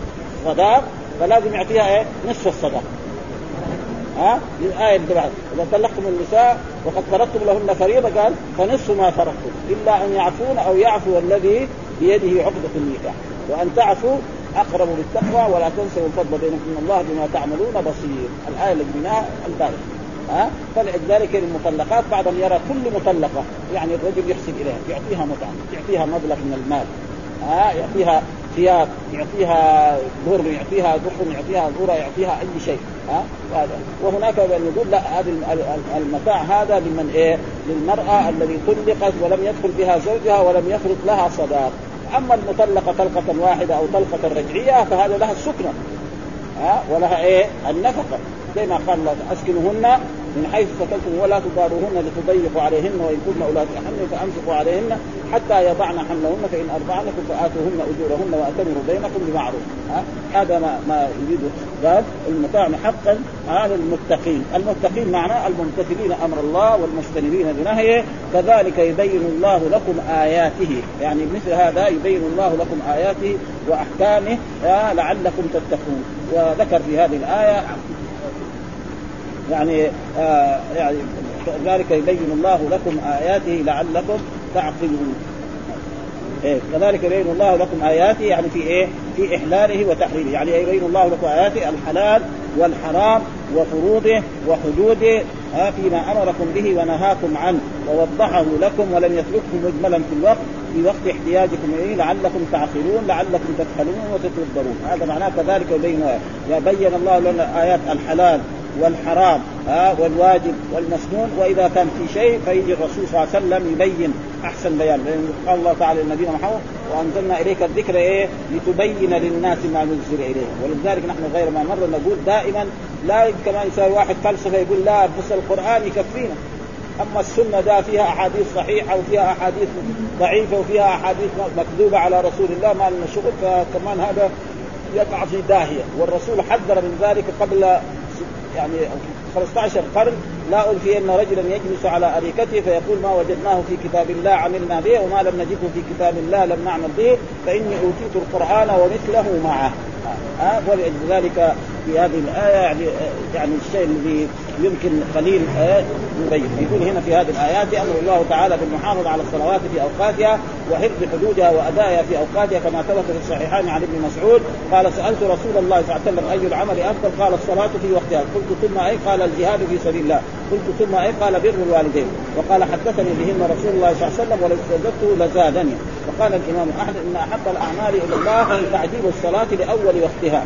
صداق فلازم يعطيها إيه؟ نصف الصداق. ها؟ الآية اللي بعد إذا طلقتم النساء وقد فرضتم لهن فريضة قال فنصف ما فرضتم. إلا أن يعفون أو يعفو الذي بيده عقدة النكاح. وأن تعفوا أقرب للتقوى ولا تنسوا الفضل بينكم. إن الله بما تعملون بصير. الآية اللي قلناها البارحة. ها؟ فلذلك المطلقات بعضهم يرى كل مطلقة. يعني الرجل يحسن إليها. يعطيها متعه يعطيها مبلغ من المال. ها؟ يعطيها ثياب يعطيها بر يعطيها دخن يعطيها ذرة يعطيها أي شيء ها؟ وهناك من يقول لا هذا المتاع هذا لمن إيه؟ للمرأة الذي طلقت ولم يدخل بها زوجها ولم يفرض لها صداق. أما المطلقة طلقة واحدة أو طلقة رجعية فهذا لها السكنه ها؟ ولها إيه؟ النفقة. زي ما قال الله أسكنهن من حيث سكنتم ولا تضاروهن لتضيقوا عليهن وإن كن أولاد حمل فأمسكوا عليهن حتى يضعن حملهن فإن أرضعن لكم فآتوهن أجورهن وأتمروا بينكم بمعروف. هذا ما ما يريد قال المطاع حقا على المتقين، المتقين معناه الممتثلين أمر الله والمجتنبين بنهيه، كذلك يبين الله لكم آياته، يعني مثل هذا يبين الله لكم آياته وأحكامه لعلكم تتقون، وذكر في هذه الآية يعني آه يعني ذلك يبين الله لكم آياته لعلكم تعقلون. إيه كذلك يبين الله لكم آياته يعني في إيه؟ في إحلاله وتحريمه، يعني يبين الله لكم آياته الحلال والحرام وفروضه وحدوده ها فيما أمركم به ونهاكم عنه. ووضحه لكم ولم يتركه مجملا في الوقت في وقت احتياجكم إليه لعلكم تعقلون لعلكم تفعلون وتتدبرون. هذا معناه كذلك يبين يبين الله لنا آيات الحلال والحرام ها والواجب والمسنون وإذا كان في شيء فيجي الرسول صلى الله عليه وسلم يبين أحسن بيان. لأن قال الله تعالى لنبينا محمد وأنزلنا إليك الذكر إيه؟ لتبين للناس ما نزل إليه. ولذلك نحن غير ما مره نقول دائما لا كما يساوي واحد فلسفة يقول لا بس القرآن يكفينا. أما السنة ده فيها أحاديث صحيحة وفيها أحاديث ضعيفة وفيها أحاديث مكذوبة على رسول الله ما لنا شغل فكمان هذا يقع في داهية. والرسول حذر من ذلك قبل يعني 15 قرن لا ألفي أن رجلا يجلس على أريكته فيقول ما وجدناه في كتاب الله عملنا به وما لم نجده في كتاب الله لم نعمل به فإني أوتيت القرآن ومثله معه. ها؟ ولذلك في هذه الآية يعني يعني الشيء الذي يمكن قليل يبين. يقول هنا في هذه الآيات أمر الله تعالى بالمحافظة على الصلوات في أوقاتها وحفظ حدودها وأدائها في أوقاتها كما ثبت في الصحيحين عن ابن مسعود. قال سألت رسول الله صلى الله عليه وسلم أي العمل أفضل؟ قال الصلاة في وقتها. قلت ثم أي؟ قال الجهاد في سبيل الله. قلت ثم أي قال بر الوالدين. وقال حدثني بهن رسول الله صلى الله عليه وسلم ولو استزدته لزادني. وقال الإمام أحمد إن أحب الأعمال إلى الله تعجيل الصلاة لأول وقتها.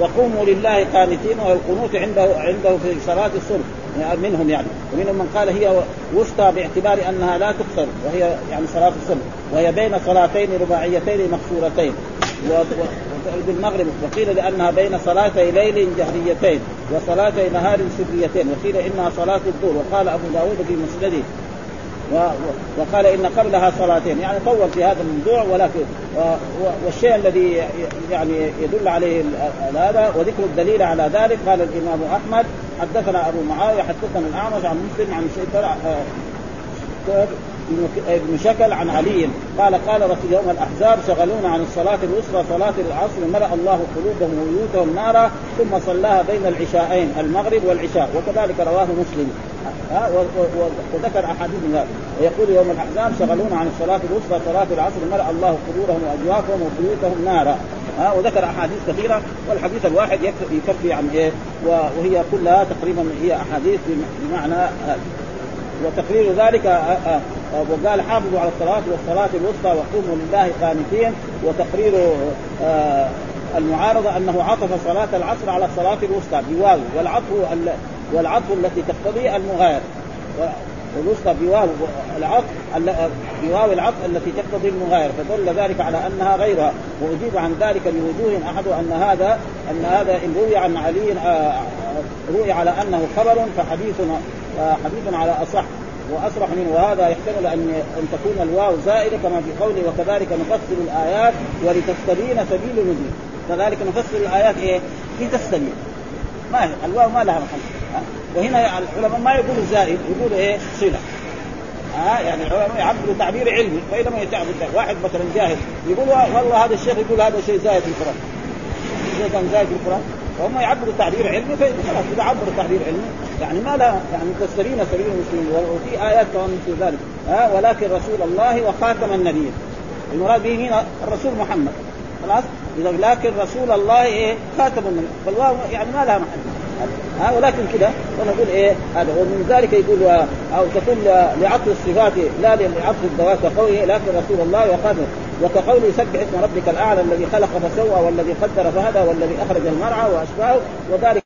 وقوموا لله قانتين والقنوت عنده عنده في صلاة الصبح. يعني منهم يعني. ومنهم من قال هي وسطى باعتبار أنها لا تقصر. وهي يعني صلاة الصبح. وهي بين صلاتين رباعيتين مقصورتين. بالمغرب وقيل لأنها بين صلاتي ليل جهريتين وصلاتي نهار سريتين وقيل إنها صلاة الظهر وقال أبو داود في مسنده. وقال إن قبلها صلاتين يعني طول في هذا الموضوع ولكن والشيء الذي يعني يدل عليه هذا وذكر الدليل على ذلك قال الإمام أحمد حدثنا أبو معاوية حدثنا الأعمش عن مسلم عن ابن شكل عن علي. قال قال رسول يوم الأحزاب شغلونا عن الصلاة الوسطى صلاة العصر ملأ الله قلوبهم وبيوتهم نارا ثم صلاها بين العشاءين المغرب والعشاء. وكذلك رواه مسلم. ها وذكر أحاديث من هذا. ويقول يوم الأحزاب شغلونا عن الصلاة الوسطى صلاة العصر ملأ الله قبورهم واجوافهم وبيوتهم نارا. ها وذكر أحاديث كثيرة. والحديث الواحد يكفي عن إيه؟ وهي كلها تقريبا هي أحاديث بمعنى وتقرير ذلك وقال حافظوا على الصلاة والصلاة الوسطى وقوموا لله قانتين وتقرير المعارضة أنه عطف صلاة العصر على الصلاة الوسطى بواو والعطف والعطف التي تقتضي المغاير. والوسطى بواو العطف بواو العطف التي تقتضي المغاير فدل ذلك على أنها غيرها. وأجيب عن ذلك بوجوه أحد أن هذا أن هذا إن روي عن علي روي على أنه خبر فحديثنا حديث على أصح وأصرح منه. وهذا يحتمل أن أن تكون الواو زائدة كما في قوله وكذلك نفسر الآيات ولتستبين سبيل النزول كذلك نفسر الآيات إيه؟ لتستبين. ما الواو ما لها محل. وهنا العلماء ما يقولوا زائد يقولوا إيه؟ صلة. ها؟ يعني العلماء يعبروا تعبير علمي فاذا يتعبد واحد مثلا جاهل يقول والله هذا الشيخ يقول هذا شيء زايد في القرآن. كان زايد في القرآن؟ وهم يعبروا تعبير علمي فخلاص إذا عبروا تعبير علمي يعني ما لا يعني تسترين سبيل المسلمين وفي آيات كمان مثل ذلك ها ولكن رسول الله وخاتم النبيين المراد به هنا الرسول محمد. خلاص؟ إذا لكن رسول الله إيه؟ خاتم النبي. فالواو يعني ما لها محل. ها ولكن كده ونقول إيه؟ هذا ومن ذلك يقول أو تكون لعطف الصفات لا لعطف الذوات كقوله لكن رسول الله وخاتم وكقوله سبح اسم ربك الأعلى الذي خلق فسوى والذي قدر فهدى والذي أخرج المرعى واشباهه وذلك